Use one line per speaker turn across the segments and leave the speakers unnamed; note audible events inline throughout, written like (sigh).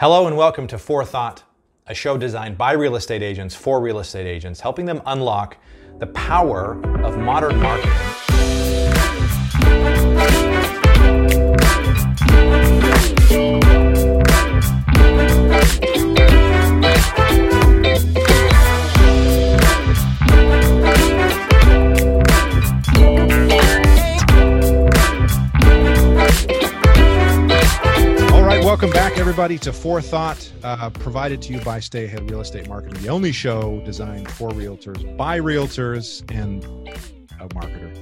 Hello and welcome to Forethought, a show designed by real estate agents for real estate agents, helping them unlock the power of modern marketing.
Welcome back, everybody, to Forethought, uh, provided to you by Stay Ahead Real Estate Marketing, the only show designed for realtors, by realtors, and a marketer.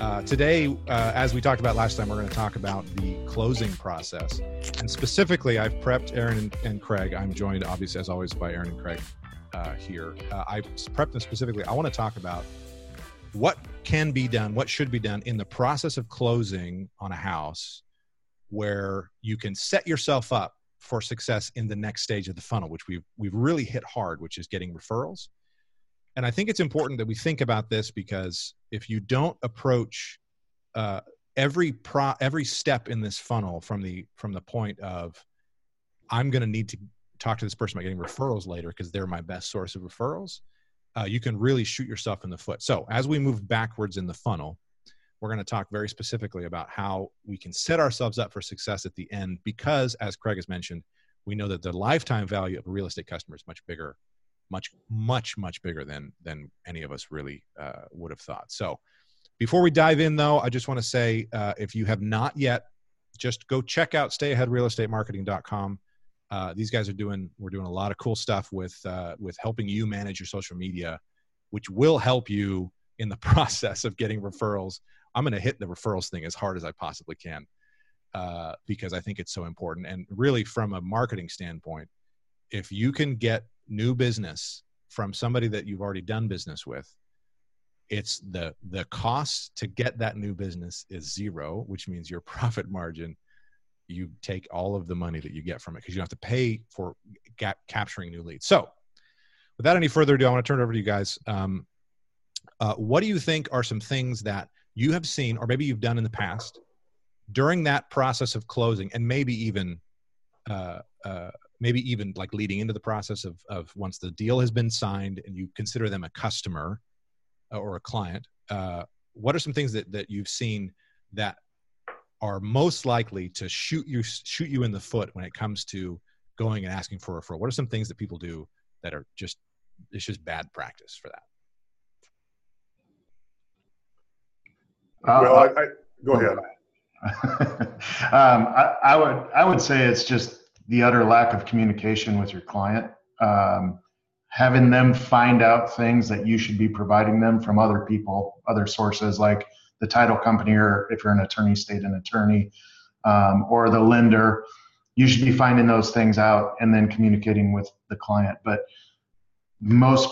Uh, today, uh, as we talked about last time, we're going to talk about the closing process. And specifically, I've prepped Aaron and, and Craig. I'm joined, obviously, as always, by Aaron and Craig uh, here. Uh, I prepped them specifically. I want to talk about what can be done, what should be done in the process of closing on a house where you can set yourself up for success in the next stage of the funnel, which we've we've really hit hard, which is getting referrals. And I think it's important that we think about this because if you don't approach uh, every pro every step in this funnel from the from the point of I'm going to need to talk to this person about getting referrals later because they're my best source of referrals, uh, you can really shoot yourself in the foot. So as we move backwards in the funnel, we're going to talk very specifically about how we can set ourselves up for success at the end because as craig has mentioned we know that the lifetime value of a real estate customer is much bigger much much much bigger than than any of us really uh, would have thought. So before we dive in though i just want to say uh, if you have not yet just go check out stayaheadrealestatemarketing.com uh, these guys are doing we're doing a lot of cool stuff with uh, with helping you manage your social media which will help you in the (laughs) process of getting referrals I'm going to hit the referrals thing as hard as I possibly can uh, because I think it's so important. And really, from a marketing standpoint, if you can get new business from somebody that you've already done business with, it's the the cost to get that new business is zero, which means your (laughs) profit margin you take all of the money that you get from it because you don't have to pay for gap capturing new leads. So, without any further ado, I want to turn it over to you guys. Um, uh, what do you think are some things that you have seen, or maybe you've done in the past, during that process of closing, and maybe even, uh, uh, maybe even like leading into the process of of once the deal has been signed and you consider them a customer uh, or a client. Uh, what are some things that that you've seen that are most likely to shoot you shoot you in the foot when it comes to going and asking for a referral? What are some things that people do that are just it's just bad practice for that?
Uh, well, I, I, go ahead. (laughs)
um, I, I, would I would say it's just the utter lack of communication with your client. Um, having them find out things that you should be providing them from other people, other sources like the title company, or if you're an attorney, state an attorney, um, or the lender. You should be finding those things out and then communicating with the client. But most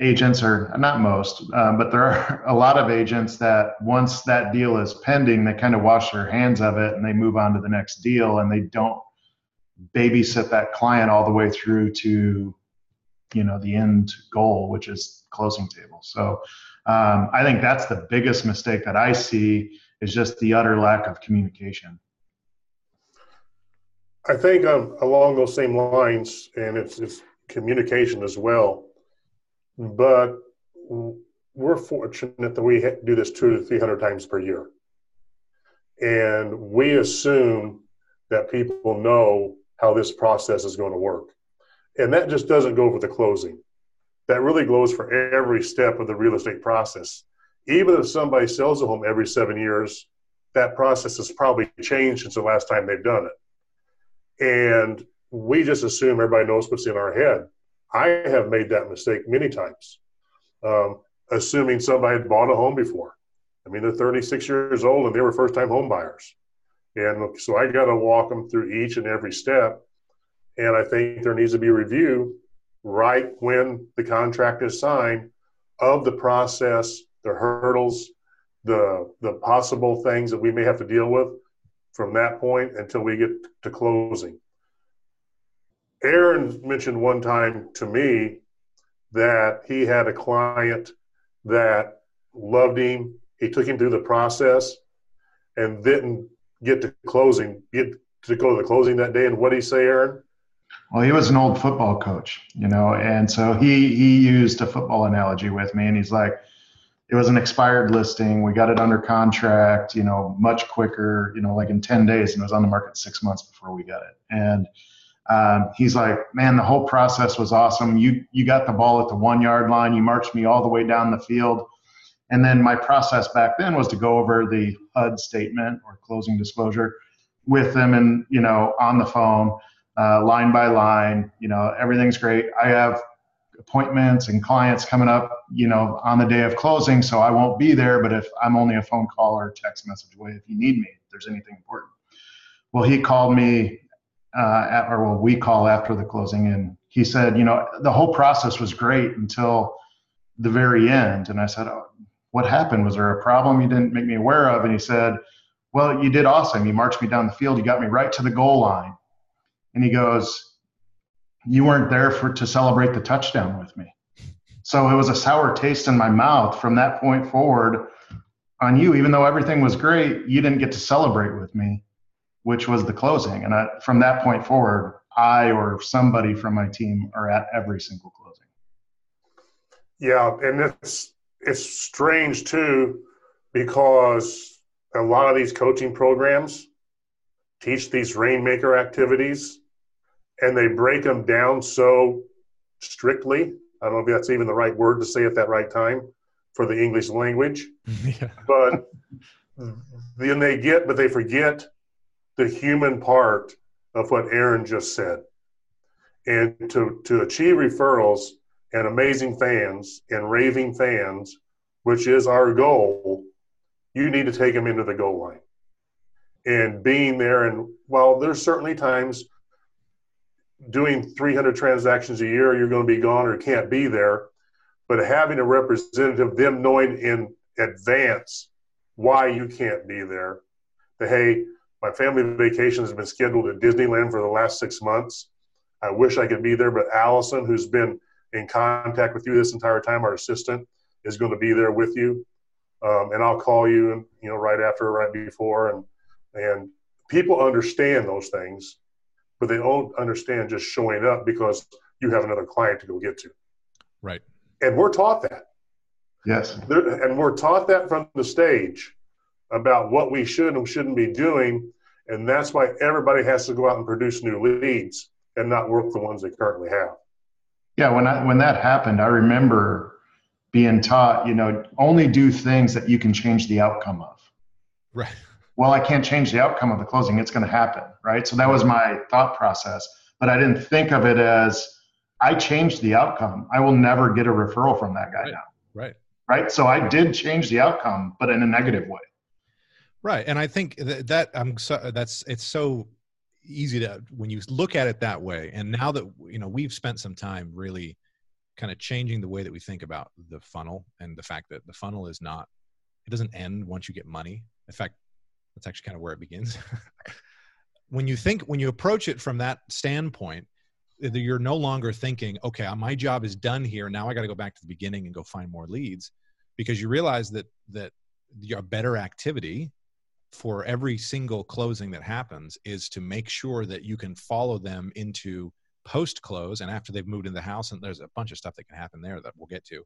agents are not most, uh, but there are (laughs) a lot of agents that once that deal is pending, they kind of wash their hands of it and they move on to the next deal and they don't babysit that client all the way through to you know the end goal which is closing table so um, i think that's the biggest mistake that i see is just the utter lack of communication.
I think um, along those same lines and it's, it's communication as well but we're fortunate that we do this two to 300 times per year. And we assume that people know how this process is going to work. And that just doesn't go for the closing. That really goes for every step of the real estate process. Even if somebody sells a home every seven years, that process has probably changed since the last time they've done it. And we just assume everybody knows what's in our head. I have made that mistake many times, um, assuming somebody had bought a home before. I mean, they're 36 years old and they were first time home buyers. And so I got to walk them through each and every step. And I think there needs to be a review right when the contract is signed of the process, the hurdles, the, the possible things that we may have to deal with from that point until we get to closing. Aaron mentioned one time to me that he had a client that loved him. He took him through the process and didn't get to closing, get to go to the closing that day. And what did he say, Aaron?
Well, he was an old football coach, you know, and so he he used a football analogy with me, and he's like, it was an expired listing. We got it under contract, you know, much quicker, you know, like in 10 days, and it was on the market six months before we got it. And um, he's like, man, the whole process was awesome. You you got the ball at the one yard line. You marched me all the way down the field. And then my process back then was to go over the HUD statement or closing disclosure with them and, you know, on the phone uh, line by line. You know, everything's great. I have appointments and clients coming up, you know, on the day of closing, so I won't be there. But if I'm only a phone call or text message away, if you need me, if there's anything important. Well, he called me, uh, or well, we call after the closing, and he said, you know, the whole process was great until the very end. And I said, oh, what happened? Was there a problem you didn't make me aware of? And he said, well, you did awesome. You marched me down the field. You got me right to the goal line and he goes, "You weren't there for to celebrate the touchdown with me." So it was a sour taste in my mouth from that point forward on you. Even though everything was great, you didn't get to celebrate with me, which was the closing. And I, from that point forward, I or somebody from my team are at every single closing.
Yeah, and it's it's strange too because a lot of these coaching programs teach these rainmaker activities and they break them down so strictly. I don't know if that's even the right word to say at that right time for the English language. (laughs) yeah. But then they get, but they forget the human part of what Aaron just said. And to, to achieve referrals and amazing fans and raving fans, which is our goal, you need to take them into the goal line. And being there, and while there's certainly times doing 300 transactions a year, you're going to be gone or can't be there. But having a representative, them knowing in advance why you can't be there, that hey, my family vacation has been scheduled at Disneyland for the last six months. I wish I could be there, but Allison, who's been in contact with you this entire time, our assistant, is going to be there with you. Um, and I'll call you, you know, right after, right before, and and people understand those things but they don't understand just showing up because you have another client to go get to.
Right.
And we're taught that.
Yes.
And we're taught that from the stage about what we should and shouldn't be doing. And that's why everybody has to go out and produce new leads and not work the ones they currently have.
Yeah, when I, when that happened, I remember being taught, you know, only do things that you can change the outcome of.
Right
well, I can't change the outcome of the closing. It's going to happen, right? So that was my thought process. But I didn't think of it as I changed the outcome. I will never get a referral from that guy
right.
now.
Right.
Right. So I did change the outcome, but in a negative way.
Right. And I think that, that I'm so that's it's so easy to when you look at it that way. And now that you know we've spent some time really kind of changing the way that we think about the funnel and the fact that the funnel is not it doesn't end once you get money. In fact, that's actually kind of where it begins. (laughs) when you think, when you approach it from that standpoint, you're no longer thinking, okay, uh, my job is done here. Now I got to go back to the beginning and go find more leads, because you realize that that your better activity for every single closing that happens is to make sure that you can follow them into post close and after they've moved in the house and there's a bunch of stuff that can happen there that we'll get to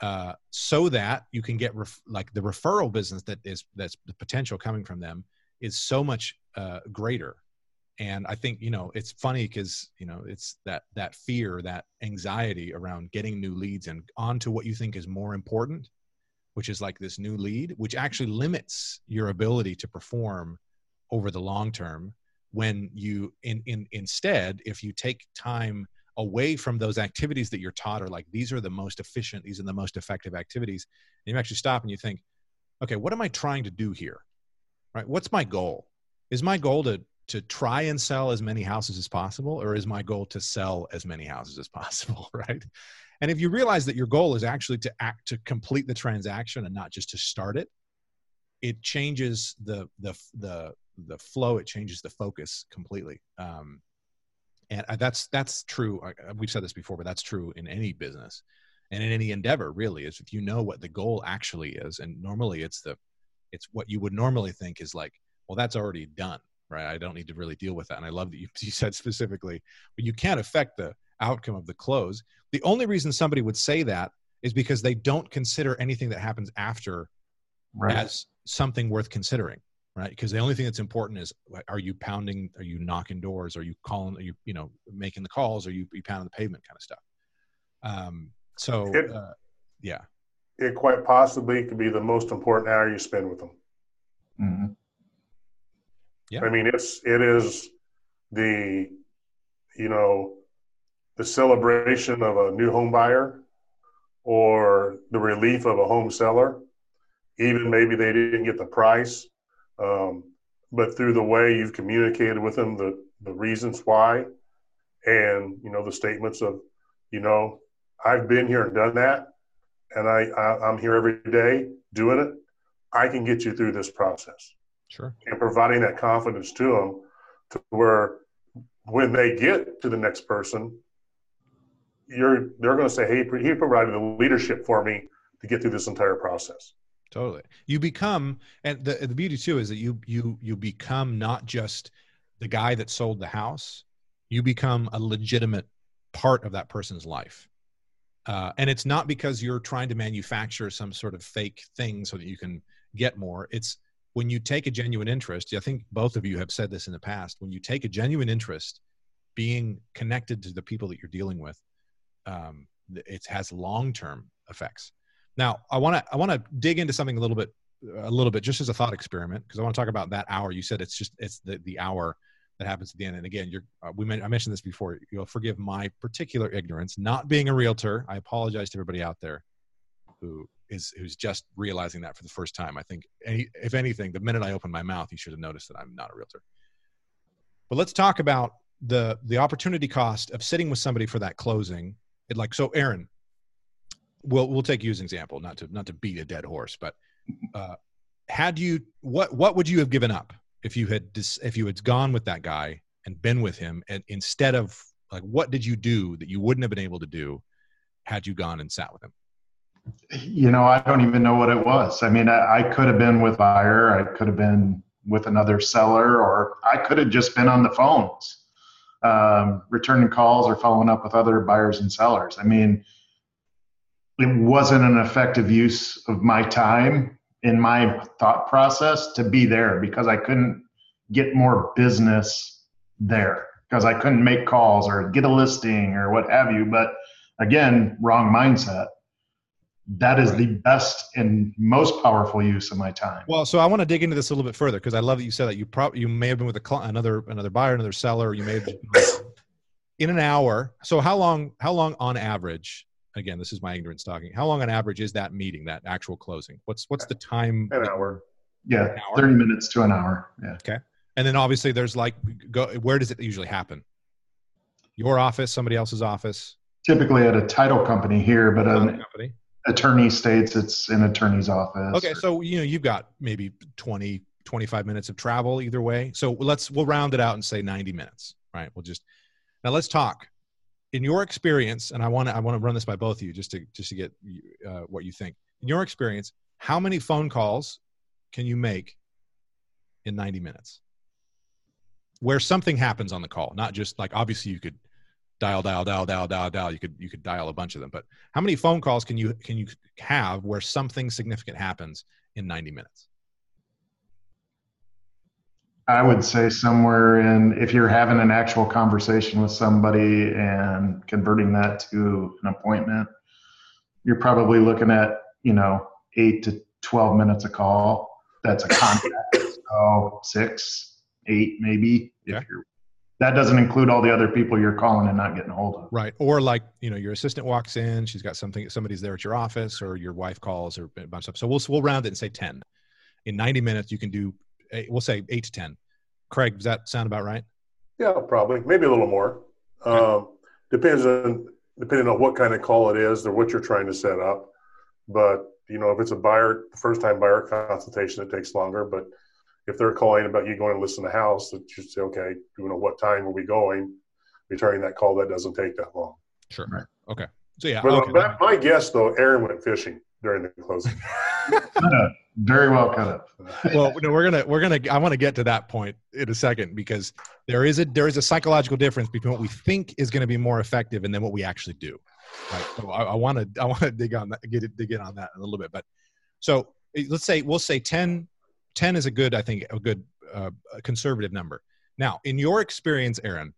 uh, so that you can get ref- like the referral business that is that's the potential coming from them is so much uh, greater. And i think you know it's funny because you know it's that that fear that anxiety around getting new leads and onto what you think is more important which is like this new lead which actually limits your ability to perform over the long term when you in, in instead if you take time away from those activities that you're taught are like these are the most efficient these are the most effective activities and you actually stop and you think okay what am i trying to do here? Right? What's my goal? Is my goal to to try and sell as many houses as possible or is my goal to sell as many houses as (laughs) possible right? And if you realize that your goal is actually to act to complete the transaction and not just to start it it changes the the the the flow it changes the focus completely. Um, and uh, that's that's true uh, uh, we've said this before but that's true in any business and in any endeavor really is if you know what the goal actually is and normally it's the it's what you would normally think is like well that's already done right? I don't need to really deal with that. And I love that you, (laughs) you said specifically, but you can't affect the outcome of the close. The only reason somebody would say that is because they don't consider anything that happens after
Right.
as something worth considering right because the only thing that's important is are you pounding are you knocking doors are you calling are you you know making the calls are you, you pounding the pavement kind of stuff um so
It-
uh, yeah
It quite possibly could be the most important hour you spend with them.
Mhm.
Yeah.
I mean, it's it is the you know the celebration of a new home buyer or the relief of a home seller. Even maybe they didn't get the price, um, but through the way you've communicated with them the the reasons why, and you know the statements of, you know, I've been here and done that, and I, I I'm here every day doing it. I can get you through this process
sure.
And providing that confidence to them to where when they get to the next person, you're they're going to say, "Hey, he provided the leadership for me to get through this entire process."
totally. You become and the, the beauty too is that you you you become not just the guy that sold the house you become a legitimate part of that person's life. Uh, and it's not because you're trying to manufacture some sort of fake thing so that you can get more. It's when you take a genuine interest i think both of you have said this in the past when you take a genuine interest being connected to the people that you're dealing with um, it has long-term effects now, I want to I want to dig into something a little bit a little bit just as a thought experiment because I want to talk about that hour. You said it's just it's the the hour that happens at the end. And again, you're uh, we I mentioned this before. You'll forgive my particular ignorance, not being a realtor. I apologize to everybody out there who is who's just realizing that for the first time. I think any, if anything, the minute I opened my mouth, you should have noticed that I'm not a realtor. But let's talk about the the opportunity cost of sitting with somebody for that closing. It like so, Aaron we'll we'll take you as an example, not to not to beat a dead horse, but uh, had you what what would you have given up if you had dis, if you had gone with that guy and been with him, and instead of like what did you do that you wouldn't have been able to do had you gone and sat with him?
You know, I don't even know what it was. I mean, I, I could have been with buyer, I could have been with another seller, or I could have just been on the phones, um, returning calls or following up with other buyers and sellers. I mean, it wasn't an effective use of my time in my thought process to be there because I couldn't get more business there because I couldn't make calls or get a listing or what have you. But again, wrong mindset. That is the best and most powerful use of my time.
Well, so I want to dig into this a little bit further because I love that you said that you probably you may have been with a cli another another buyer, another seller. You may have in an hour. So how long? How long on average? Again, this is my ignorance talking. How long on average is that meeting, that actual closing? What's what's the time?
An hour.
Yeah,
An hour?
30 minutes to an hour. Yeah. Okay.
And then obviously there's like, go. Where does it usually happen? Your office, somebody else's office,
Typically at a title company here, but
um,
an
company.
Attorney states it's an attorney's office.
Okay, so you know you've got maybe 20, 25 minutes of travel either way. So let's we'll round it out and say 90 minutes. Right. We'll just now let's talk. In your experience, and I want to I want to run this by both of you just to just to get uh, what you think. In your experience, how many phone calls can you make in 90 minutes? Where something happens on the call, not just like obviously you could dial dial dial dial dial dial you could you could dial a bunch of them but how many phone calls can you can you have where something significant happens in 90 minutes
I would say somewhere in, if you're having an actual conversation with somebody and converting that to an appointment, you're probably looking at, you know, eight to 12 minutes a call. That's a contact. so six, eight, maybe. If you're, that doesn't include all the other people you're calling and not getting a hold of.
right or like you know your assistant walks in she's got something somebody's there at your office or your wife calls or a bunch of stuff so we'll we'll round it and say 10 in 90 minutes you can do eight, we'll say 8 to 10 craig does that sound about right
Yeah, probably, maybe a little more. Um, depends on depending on what kind of call it is or what you're trying to set up. But you know, if it's a buyer, first time buyer consultation, it takes longer. But if they're calling about you going to listen to the house, that you say, okay, you know, what time are we going? Returning that call, that doesn't take that long.
sure
Right.
okay so yeah
But, uh,
okay.
but my guess, though, Aaron went fishing during the closing. (laughs)
Very well cut up.
well, no, we're gonna we're gonna. I want to get to that point in a second because there is a there is a psychological difference between what we think is going to be more effective and then what we actually do. Right. So I want to I want to dig on that, get it, dig in on that a little bit. But so let's say we'll say 10, 10 is a good I think a good uh, conservative number. Now, in your experience, Aaron,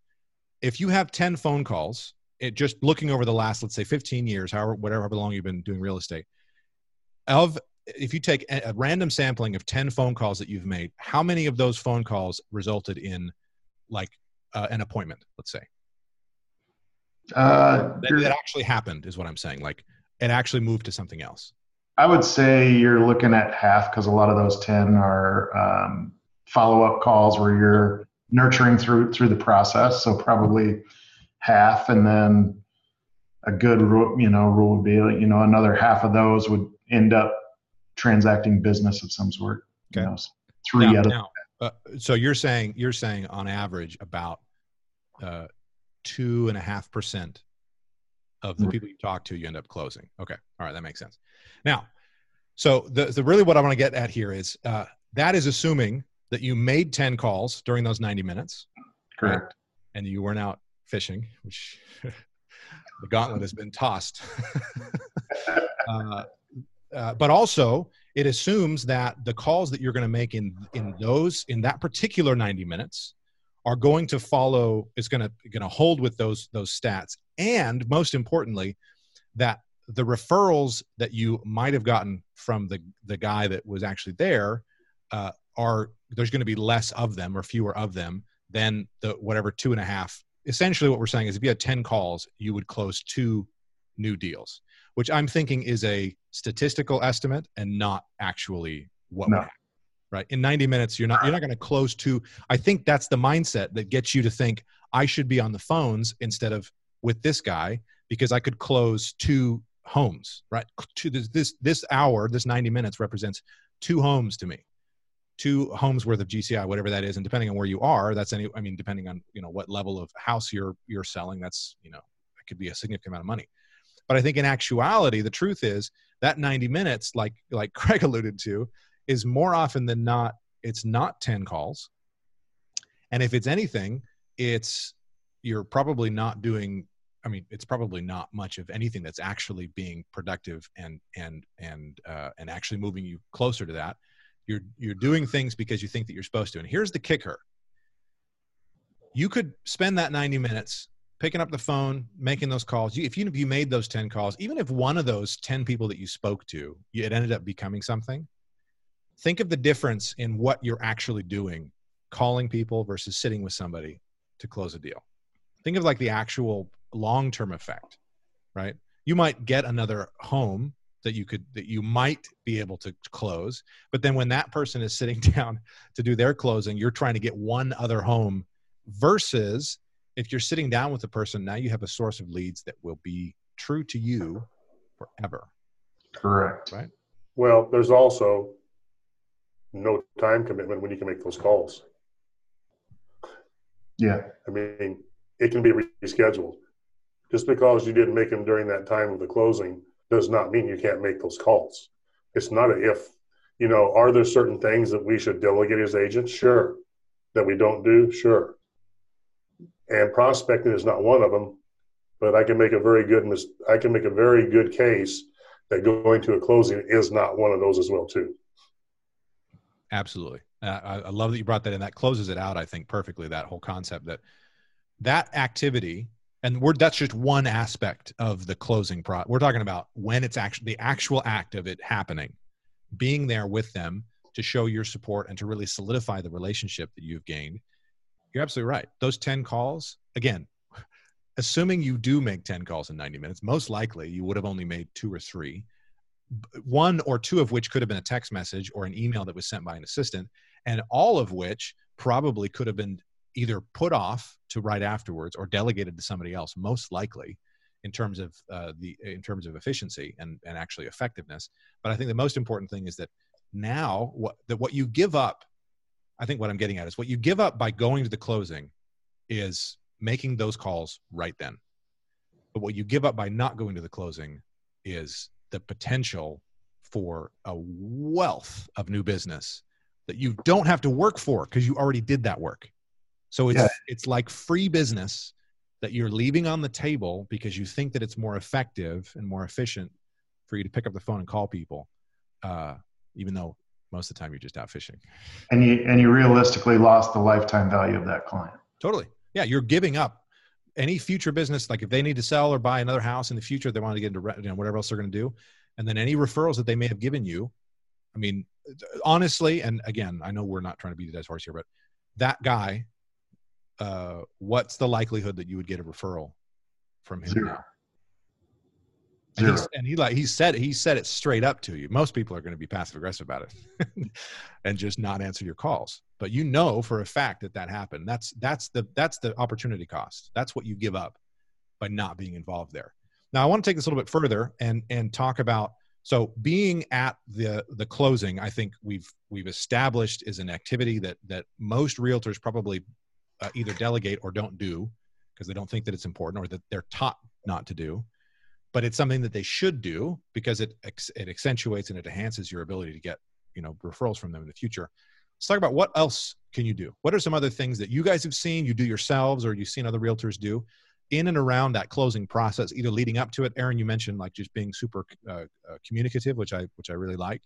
if you have ten phone calls, it just looking over the last let's say fifteen years, however whatever long you've been doing real estate, of if you take a, random sampling of 10 phone calls that you've made how many of those phone calls resulted in like uh, an appointment let's say? Uh, that, that, actually happened is what i'm saying. Like it actually moved to something else
i would say you're looking at half because a lot of those 10 are um, follow-up calls where you're nurturing through through the process so probably half and then a good rule you know rule would be you know another half of those would end up transacting business of some sort. Okay. You know, three now, out of now,
uh, so you're saying you're saying on average about uh, two and a half percent of the people you talk to you end up closing. Okay, all right, that makes sense. Now, so the, the really what I want to get at here is uh, that is assuming that you made ten calls during those ninety minutes,
correct, right?
and you weren't out fishing, which (laughs) the gauntlet has been tossed. (laughs) uh, uh, but also it assumes that the calls that you're going to make in in those in that particular 90 minutes are going to follow is going to going to hold with those those stats and most importantly that the referrals that you might have gotten from the the guy that was actually there uh, are there's going to be less of them or fewer of them than the whatever two and a half essentially what we're saying is if you had 10 calls you would close two new deals which I'm thinking is a statistical estimate and not actually what no. right in 90 minutes you're not you're not going to close two. i think that's the mindset that gets you to think i should be on the phones instead of with this guy because i could close two homes right? To this this this hour this 90 minutes represents two homes to me. Two homes worth of gci whatever that is and depending on where you are that's any i mean depending on you know what level of house you're you're selling that's you know it could be a significant amount of money. But I think in actuality, the truth is that 90 minutes, like like (laughs) Craig alluded to, is more often than not, it's not 10 calls. And if it's anything, it's you're probably not doing I mean, it's probably not much of anything that's actually being productive and and and uh, and actually moving you closer to that. You're you're doing things because you think that you're supposed to. And here's the kicker: you could spend that 90 minutes picking up the phone, making those calls. You, if you if you made those ten calls, even if one of those ten people that you spoke to, it ended up becoming something. Think of the difference in what you're actually doing, calling people versus sitting with somebody to close a deal. Think of like the actual long-term effect, right? You might get another home that you could that you might be able to close, but then when that person is sitting (laughs) down to do their closing, you're trying to get one other home versus if you're sitting down with a person now you have a source of leads that will be true to you forever.
Correct.
Right?
Well there's also no time commitment when you can make those calls.
Yeah.
I mean it can be rescheduled just because you didn't make them during that time of the closing does not mean you can't make those calls it's not a if you know are there certain things that we should delegate as agents sure that we don't do sure and prospecting is not one of them. But I can make a very good mis- I can make a very good case that going to a closing is not one of those as well too.
Absolutely, I, I love that you brought that in. That closes it out, I think, perfectly. That whole concept that that activity and we're that's just one aspect of the closing pro we're talking about when it's actually the actual act of it happening. Being there with them to show your support and to really solidify the relationship that you've gained. You're absolutely right. Those 10 calls, again, (laughs) assuming you do make 10 calls in 90 minutes, most likely you would have only made two or three, one or two of which could have been a text message or an email that was sent by an assistant, and all of which probably could have been either put off to right afterwards or delegated to somebody else, most likely in terms of uh, the in terms of efficiency and, and actually effectiveness. But I think the most important thing is that now what that what you give up I think what I'm getting at is what you give up by going to the closing is making those calls right then. But what you give up by not going to the closing is the potential for a wealth of new business that you don't have to work for because you already did that work. So it's
Yeah.
it's like free business that you're leaving on the table because you think that it's more effective and more efficient for you to pick up the phone and call people, uh, even though most of the time you're just out fishing.
And you and you realistically lost the lifetime value of that client.
Totally. Yeah, you're giving up any future business. Like if they need to sell or buy another house in the future, they want to get into you know, whatever else they're going to do, and then any referrals that they may have given you. I mean, honestly, and again, I know we're not trying to beat a dead horse here, but that guy, uh, what's the likelihood that you would get a referral from him?
Zero.
And,
Zero.
and he like he said he said it straight up to you. Most people are going to be passive aggressive about it, (laughs) and just not answer your calls. But you know for a fact that that happened. That's that's the that's the opportunity cost. That's what you give up by not being involved there. Now I want to take this a little bit further and and talk about so being at the the closing. I think we've we've established is an activity that that most realtors probably uh, either delegate or don't do because they don't think that it's important or that they're taught not to do but it's something that they should do because it it accentuates and it enhances your ability to get you know referrals from them in the future. Let's talk about what else can you do. What are some other things that you guys have seen, you do yourselves, or you've seen other realtors do in and around that closing process, either leading up to it. Aaron, you mentioned like just being super uh, uh, communicative, which I which I really like.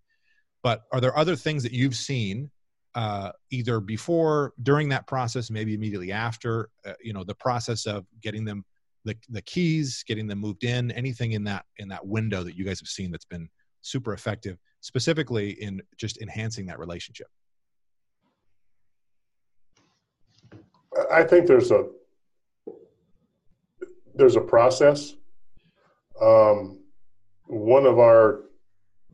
But are there other things that you've seen uh, either before, during that process, maybe immediately after? Uh, you know, the process of getting them the the keys, getting them moved in, anything in that in that window that you guys have seen that's been super effective, specifically in just enhancing that relationship.
I think there's a there's a process. Um, one of our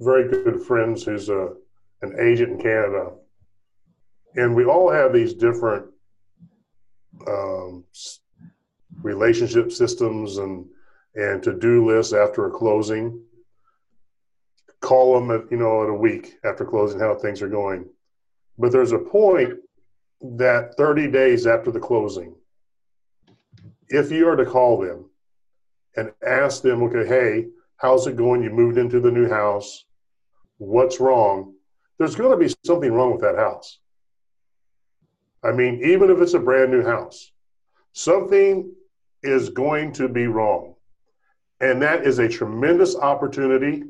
very good friends who's a an agent in Canada, and we all have these different um, relationship systems and and to do lists after a closing. Call them at you know at a week after closing how things are going, but there's a point that 30 days after the closing, if you are to call them and ask them, okay, hey, how's it going? You moved into the new house. What's wrong? There's going to be something wrong with that house. I mean, even if it's a brand new house, something is going to be wrong. And that is a tremendous opportunity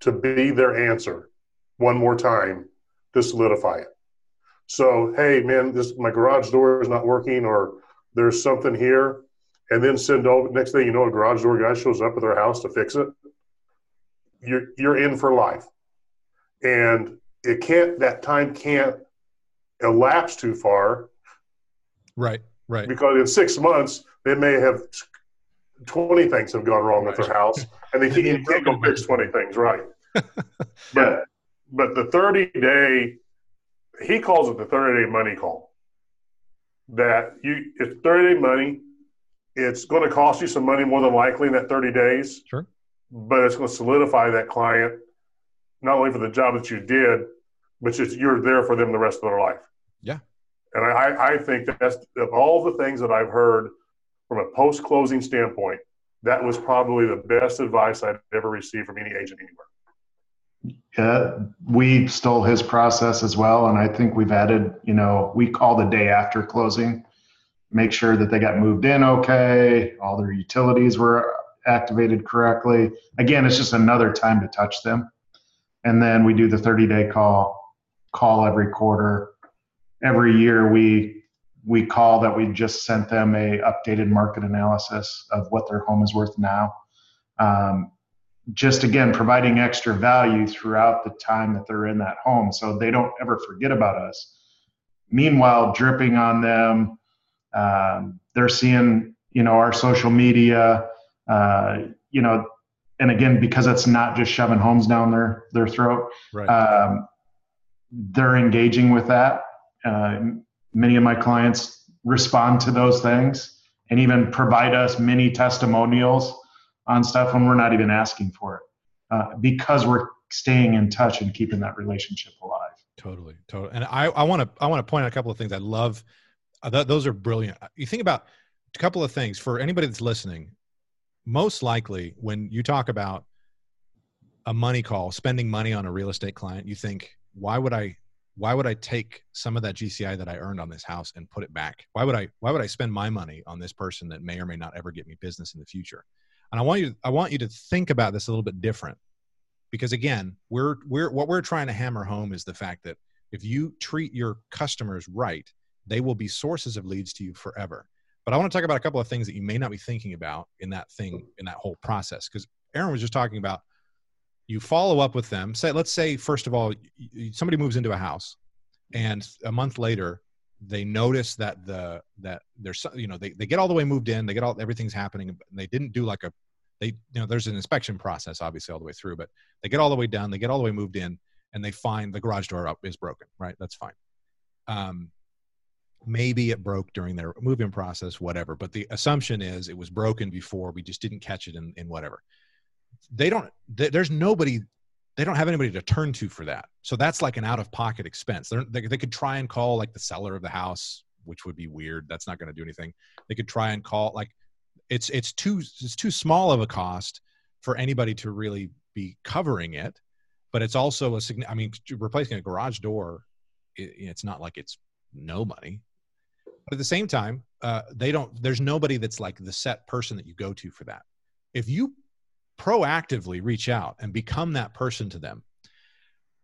to be their answer one more time to solidify it. So, hey, man, this my garage door is not working, or there's something here, and then send over. Next thing you know, a garage door guy shows up at their house to fix it. You're you're in for life, and it can't. That time can't elapse too far
Right, right.
because in six months they may have twenty things have gone wrong with their house, and they (laughs) can't, can't go fix twenty things, right? (laughs) but but the thirty day, he calls it the thirty day money call. That you it's thirty day money. It's going to cost you some money more than likely in that thirty days,
Sure.
but it's going to solidify that client not only for the job that you did, but just you're there for them the rest of their life.
Yeah.
And I, I think that that's of all the things that I've heard from a post closing standpoint, that was probably the best advice I'd ever received from any agent anywhere.
Yeah, we stole his process as well, and I think we've added. You know, we call the day after closing, make sure that they got moved in okay, all their utilities were activated correctly. Again, it's just another time to touch them, and then we do the 30 day call, call every quarter. Every year we we call that we just sent them a updated market analysis of what their home is worth now. Um, just again providing extra value throughout the time that they're in that home so they don't ever forget about us meanwhile dripping on them um, they're seeing you know our social media uh, you know and again because it's not just shoving homes down their their throat
Right.
um, they're engaging with that uh, many of my clients respond to those things and even provide us mini testimonials on stuff when we're not even asking for it uh, because we're staying in touch and keeping that relationship alive.
Totally, totally. And I, want to, I want to point out a couple of things. I love. Uh, th- those are brilliant. You think about a couple of things for anybody that's listening. Most likely, when you talk about a money call, spending money on a real estate client, you think, why would I why would I take some of that GCI that I earned on this house and put it back? Why would I why would I spend my money on this person that may or may not ever get me business in the future? And I want you I want you to think about this a little bit different. Because again, we're we're what we're trying to hammer home is the fact that if you treat your customers right, they will be sources of leads to you forever. But I want to talk about a couple of things that you may not be thinking about in that thing in that whole process because Aaron was just talking about you follow up with them. Say let's say first of all somebody moves into a house and a month later they notice that the that there's you know they, they get all the way moved in they get all everything's happening and they didn't do like a they you know there's an inspection process obviously all the way through but they get all the way down they get all the way moved in and they find the garage door up is broken right? That's fine. Um maybe it broke during their move-in process whatever but the assumption is it was broken before we just didn't catch it in, in whatever they don't there's nobody they don't have anybody to turn to for that. So that's like an out of pocket expense. They're, they, they could try and call like the seller of the house which would be weird. That's not going to do anything. They could try and call like it's it's too it's too small of a cost for anybody to really be covering it but it's also a i mean replacing a garage door it, it's not like it's no money. But at the same time uh, they don't there's nobody that's like the set person that you go to for that. If you proactively reach out and become that person to them.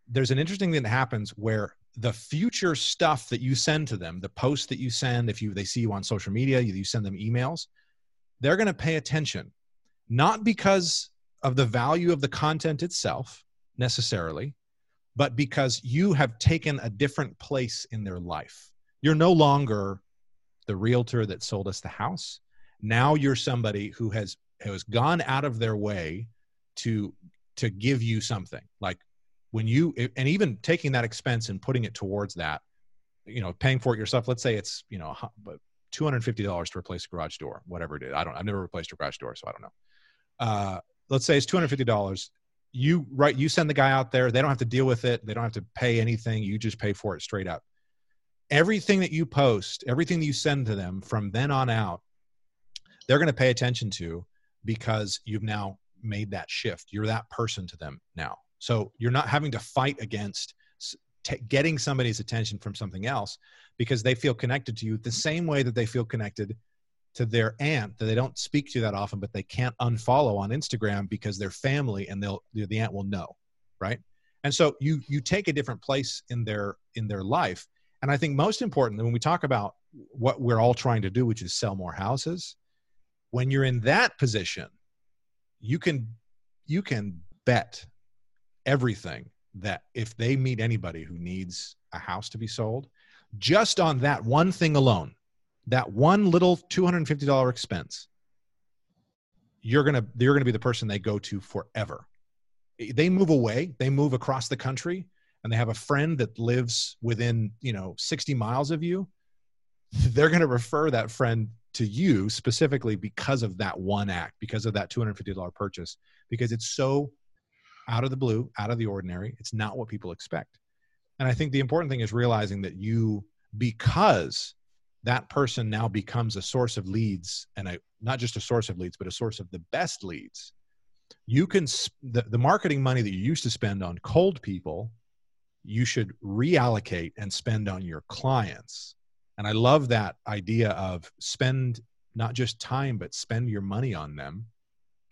There's an interesting thing that happens where the future stuff that you send to them the posts that you send if you they see you on social media you, you send them emails they're going to pay attention not because of the value of the content itself necessarily but because you have taken a different place in their life. You're no longer the realtor that sold us the house. Now you're somebody who has has gone out of their way to to give you something. Like when you and even taking that expense and putting it towards that you know paying for it yourself let's say it's you know $250 to replace a garage door whatever it is. I don't i've never replaced a garage door so i don't know. Uh, let's say it's $250 you right you send the guy out there. They don't have to deal with it. They don't have to pay anything. You just pay for it straight up. Everything that you post everything that you send to them from then on out they're going to pay attention to because you've now made that shift. You're that person to them now. So you're not having to fight against t- getting somebody's attention from something else because they feel connected to you the same way that they feel connected to their aunt that they don't speak to that often, but they can't unfollow on Instagram because they're family and they'll the aunt will know, right? And so you you take a different place in their in their life. And I think most important when we talk about what we're all trying to do, which is sell more houses, when you're in that position you can you can bet everything that if they meet anybody who needs a house to be sold just on that one thing alone that one little $250 expense you're going to you're going to be the person they go to forever. They move away they move across the country and they have a friend that lives within you know 60 miles of you (laughs) they're going to refer that friend to you specifically because of that one act, because of that $250 purchase, because it's so out of the blue, out of the ordinary. It's not what people expect. And I think the important thing is realizing that you, because that person now becomes a source of leads and a, not just a source of leads, but a source of the best leads. You can, the, the marketing money that you used to spend on cold people, you should reallocate and spend on your clients and I love that idea of spend not just time, but spend your money on them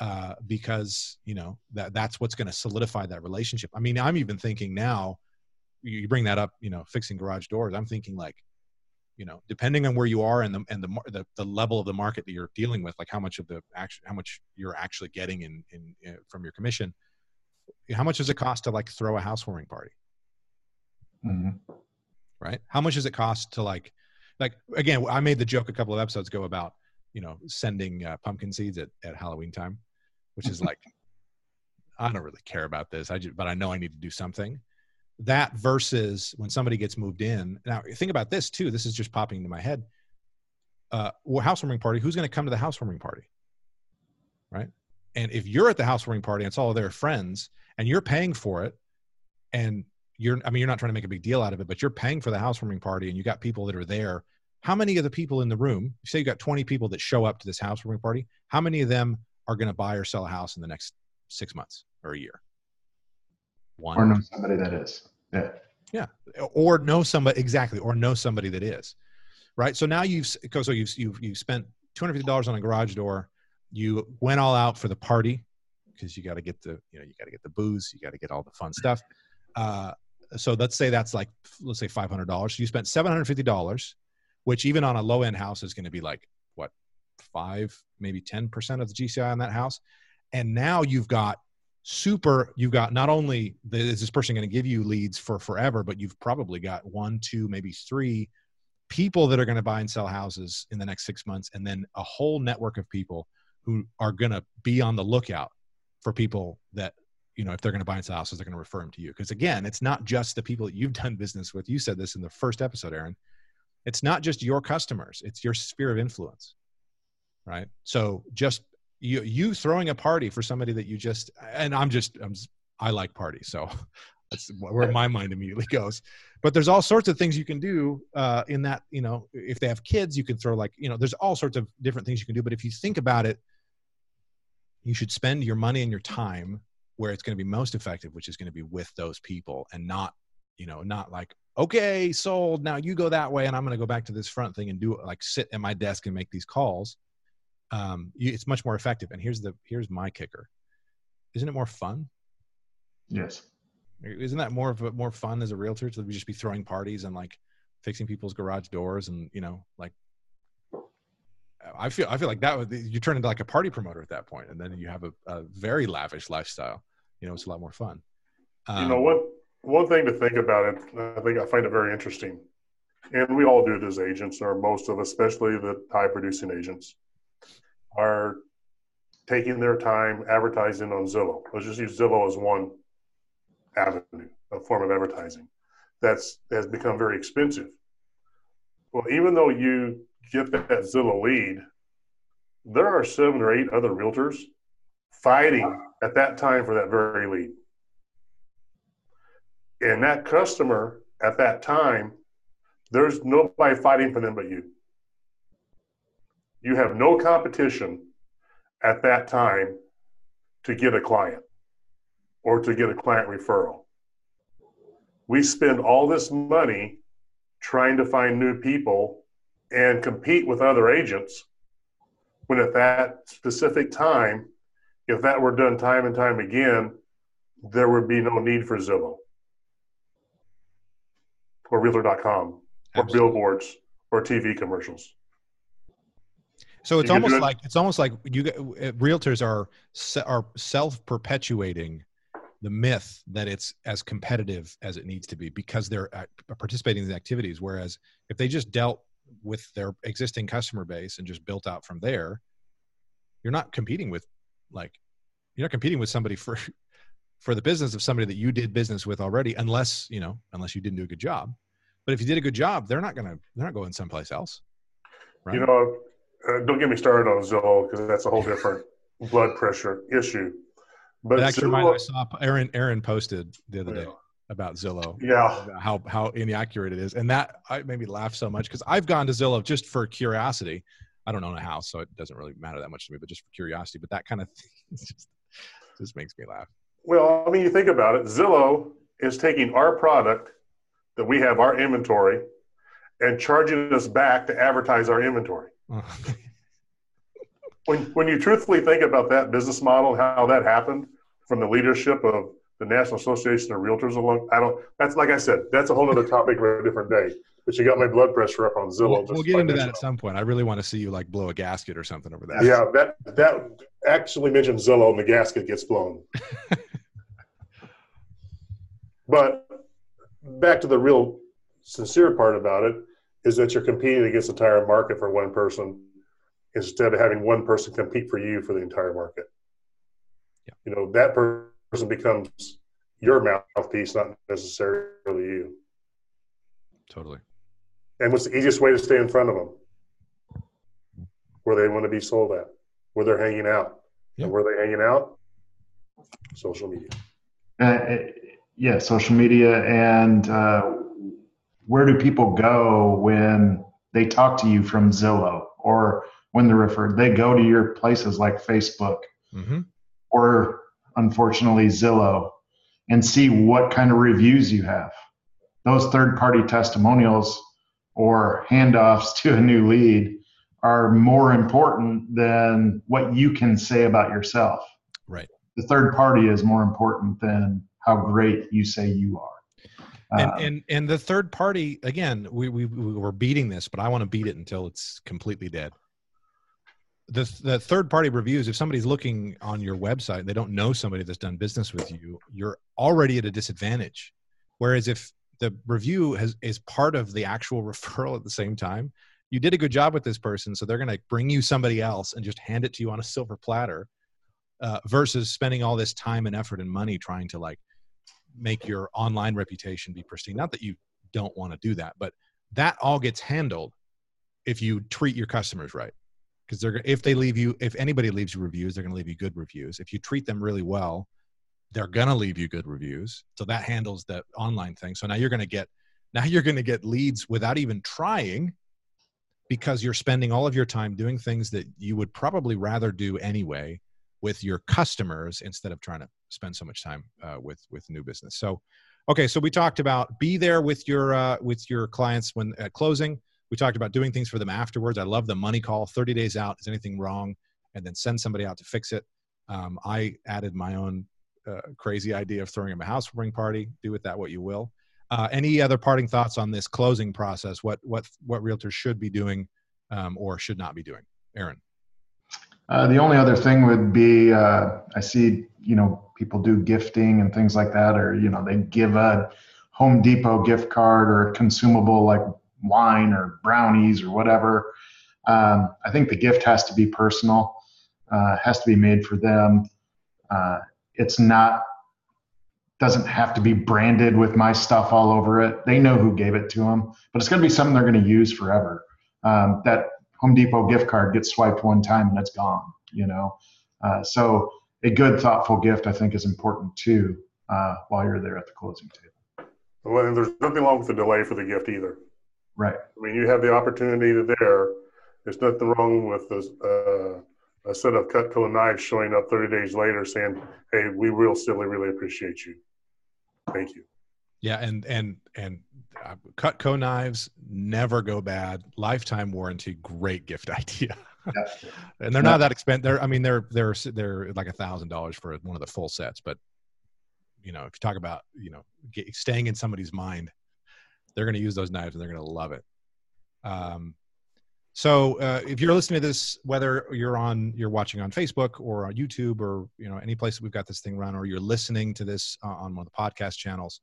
uh, because you know that that's what's going to solidify that relationship. I mean, I'm even thinking now. You bring that up, you know, fixing garage doors. I'm thinking like, you know, depending on where you are and the and the the, the level of the market that you're dealing with, like how much of the action, how much you're actually getting in, in, in from your commission. How much does it cost to like throw a housewarming party? Mm-hmm. Right. How much does it cost to like like again i made the joke a couple of episodes ago about you know sending uh, pumpkin seeds at, at halloween time which is like (laughs) i don't really care about this. I just but i know i need to do something. That versus when somebody gets moved in. Now think about this too. This is just popping into my head. Uh well, housewarming party who's going to come to the housewarming party? Right? And if you're at the housewarming party and it's all their friends and you're paying for it and you're i mean you're not trying to make a big deal out of it but you're paying for the housewarming party and you got people that are there how many of the people in the room say you got 20 people that show up to this housewarming party how many of them are going to buy or sell a house in the next six months or a year one
or know somebody that is. Yeah.
Yeah, or know somebody exactly, or know somebody that is, right? So now you've so you've you've, you've spent two hundred fifty dollars on a garage door. You went all out for the party because you got to get the you know you got to get the booze, you got to get all the fun stuff. Uh, so let's say that's like let's say five hundred dollars. So you spent seven hundred fifty dollars, which even on a low end house is going to be like what five maybe ten percent of the GCI on that house, and now you've got super you've got not only is this person going to give you leads for forever but you've probably got one two maybe three people that are going to buy and sell houses in the next six months and then a whole network of people who are going to be on the lookout for people that you know if they're going to buy and sell houses they're going to refer them to you because again it's not just the people that you've (laughs) done business with you said this in the first episode aaron it's not just your customers it's your sphere of influence right so just you you throwing a party for somebody that you just and I'm just I'm I like parties, so (laughs) that's where my mind immediately goes. But there's all sorts of things you can do uh, in that you know if they have kids, you can throw like you know there's all sorts of different things you can do. But if you think about it, you should spend your money and your time where it's going to be most effective, which is going to be with those people and not you know not like okay sold now you go that way and i'm going to go back to this front thing and do it like sit at my desk and make these calls um, you, it's much more effective. And here's the here's my kicker: isn't it more fun?
Yes.
Isn't that more of a, more fun as a realtor to just be throwing parties and like fixing people's garage doors and you know like I feel I feel like that would you turn into like a party promoter at that point, and then you have a, a very lavish lifestyle. You know, it's a lot more fun.
Um, you know what? One thing to think about it, I think I find it very interesting, and we all do it as agents, or most of, us, especially the high producing agents are taking their time advertising on Zillow. Let's just use Zillow as one avenue, a form of advertising that's has become very expensive. Well, even though you get that Zillow lead, there are seven or eight other realtors fighting at that time for that very lead. And that customer at that time, there's nobody fighting for them but you you have no competition at that time to get a client or to get a client referral. We spend all this money trying to find new people and compete with other agents when at that specific time, if that were done time and time again, there would be no need for Zillow or Realtor.com or billboards or TV commercials.
So it's almost like it's almost like you uh, realtors are are self perpetuating the myth that it's as competitive as it needs to be because they're participating in the activities. Whereas if they just dealt with their existing customer base and just built out from there, you're not competing with like you're not competing with somebody for (laughs) for the business of somebody that you did business with already, unless you know unless you didn't do a good job. But if you did a good job, they're not gonna they're not going someplace else.
Right? You know, uh, don't get me started on Zillow because that's a whole different blood pressure issue.
But actually, Zillow, I saw Aaron Aaron posted the other day about Zillow.
Yeah,
about how how inaccurate it is, and that I made me laugh so much because I've gone to Zillow just for curiosity. I don't own a house, so it doesn't really matter that much to me, but just for curiosity. But that kind of (laughs) thing just just makes me laugh.
Well, I mean, you think about it. Zillow is taking our product that we have our inventory and charging us back to advertise our inventory. (laughs) when when you truthfully think about that business model, how that happened from the leadership of the National Association of Realtors alone. I don't. That's like I said, that's a whole other topic for a different day. But you got my blood pressure up on Zillow.
We'll, we'll get into that at some point. I really want to see you like blow a gasket or something over that.
Yeah, that that actually mentioned Zillow and the gasket gets blown. (laughs) but back to the real sincere part about it is that you're competing against the entire market for one person instead of having one person compete for you for the entire market. Yeah. You know, that person becomes your mouthpiece, not necessarily you.
Totally.
And what's the easiest way to stay in front of them? Where they want to be sold at, where they're hanging out. Yeah. And where they're hanging out? Social media.
Uh, yeah, social media and uh, where do people go when they talk to you from Zillow or when they're referred? They go to your places like Facebook mm-hmm. or unfortunately Zillow. and see what kind of reviews you have. Those third party testimonials or handoffs (laughs) to a new lead are more important than what you can say about yourself.
Right.
The third party is more important than how great you say you are.
And, uh, and and the third party again, we, we we were beating this, but I want to beat it until it's completely dead. The the third party reviews, if somebody's looking on your website, and they don't know somebody that's done business with you, you're already at a disadvantage. Whereas if the review has is part of the actual (laughs) referral at the same time, you did a good job with this person, so they're going to bring you somebody else and just hand it to you on a silver platter, uh, versus spending all this time and effort and money trying to like make your online reputation be pristine. Not that you don't want to do that, but that all gets handled if you treat your customers right. Because they're if they leave you, if anybody leaves you reviews, they're going to leave you good reviews. If you treat them really well, they're going to leave you good reviews. So that handles the online thing. So now you're going to get now you're going to get leads without even trying because you're spending all of your time doing things that you would probably rather do anyway with your customers instead of trying to spend so much time uh, with with new business. So, okay, so we talked about be there with your uh, with your clients when at closing. We talked about doing things for them afterwards. I love the money call. Thirty days out, is anything wrong, and then send somebody out to fix it. Um, I added my own uh, crazy idea of throwing them a housewarming party. Do with that what you will. Uh, any other parting thoughts on this closing process? What what what realtors should be doing um, or should not be doing? Aaron.
Uh, the only other thing would be uh, I see you know people do gifting and things like that, or you know they give a Home Depot gift card or consumable like wine or brownies or whatever. Um, I think the gift has to be personal, uh, has to be made for them. Uh, it's not doesn't have to be branded with my stuff all over it. They know who gave it to them, but it's going to be something they're going to use forever. Um, that Home Depot gift card gets swiped one time and it's gone, you know. Uh, so a good, thoughtful gift, I think, is important too uh, while you're there at the closing table.
Well, and there's nothing wrong with the delay for the gift either.
Right.
I mean, you have the opportunity there. There's nothing wrong with this, uh, a set of Cutco knives showing up 30 days later saying, "Hey, we real silly really appreciate you. Thank you."
Yeah, and and and uh, Cutco knives never go bad. Lifetime warranty, great gift (laughs) idea. Yeah. and they're not that expensive. They're, I mean, they're they're they're like a thousand dollars for one of the full sets. But you know, if you talk about you know get, staying in somebody's mind, they're going to use those knives and they're going to love it. Um, so uh, if you're listening to this, whether you're on you're watching on Facebook or on YouTube or you know any place that we've got this thing run, or you're listening to this uh, on one of the podcast channels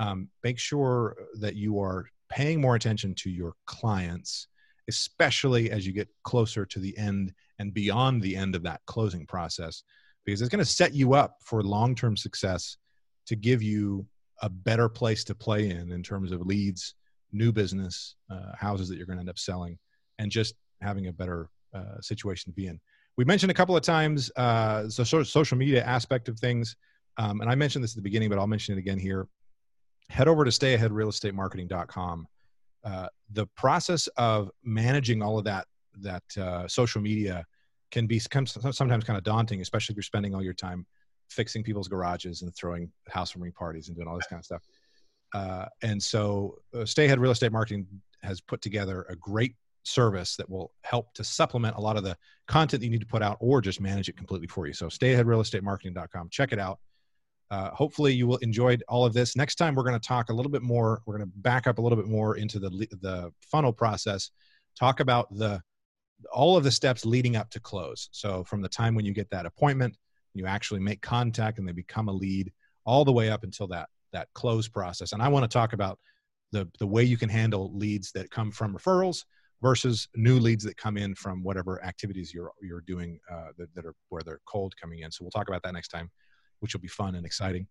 um, make sure that you are paying more attention to your clients, especially as you get closer to the end and beyond the end of that closing process, because it's going to set you up for long term success to give you a better place to play in in terms of leads, new business, uh, houses that you're going to end up selling, and just having a better uh, situation to be in. We mentioned a couple of times uh, the social media aspect of things, um, and I mentioned this at the beginning, but I'll mention it again here head over to stayaheadrealestatemarketing.com. Uh, the process of managing all of that that uh, social media can be sometimes kind of daunting, especially if you're spending all your time fixing people's garages and throwing housewarming parties and doing all this kind of stuff. Uh, and so, uh, Stay Ahead Real Estate Marketing has put together a great service that will help to supplement a lot of the content that you need to put out or just manage it completely for you. So, stayaheadrealestatemarketing.com. Check it out. Uh, hopefully you will enjoy all of this. Next time we're going to talk a little bit more. We're going to back up a little bit more into the the funnel process. Talk about the all of the steps leading up to close. So from the time when you get that appointment, you actually make contact and they become a lead, all the way up until that that close process. And I want to talk about the the way you can handle leads that come from referrals versus new leads that come in from whatever activities you're you're doing uh, that, that are where they're cold coming in. So we'll talk about that next time which will be fun and exciting.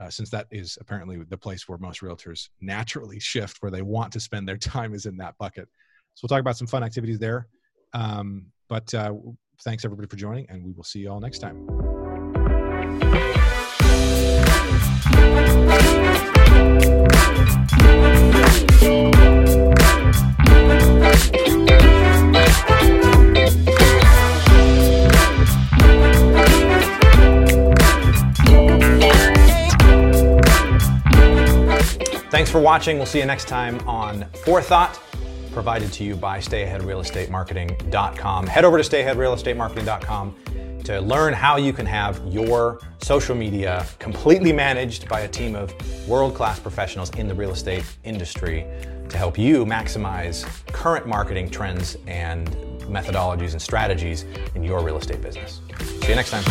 Uh, since that is apparently the place where most realtors naturally shift, where they want to spend their (laughs) time is in that bucket. So we'll talk about some fun activities there. Um, but uh, thanks everybody for joining, and we will see you all next time. Thanks for watching. We'll see you next time on Forethought, provided to you by StayAheadRealEstateMarketing.com. Head over to StayAheadRealEstateMarketing.com to learn how you can have your social media completely managed by a team of world class professionals in the real estate industry to help you maximize current marketing trends and methodologies and strategies in your real estate business. See you next time.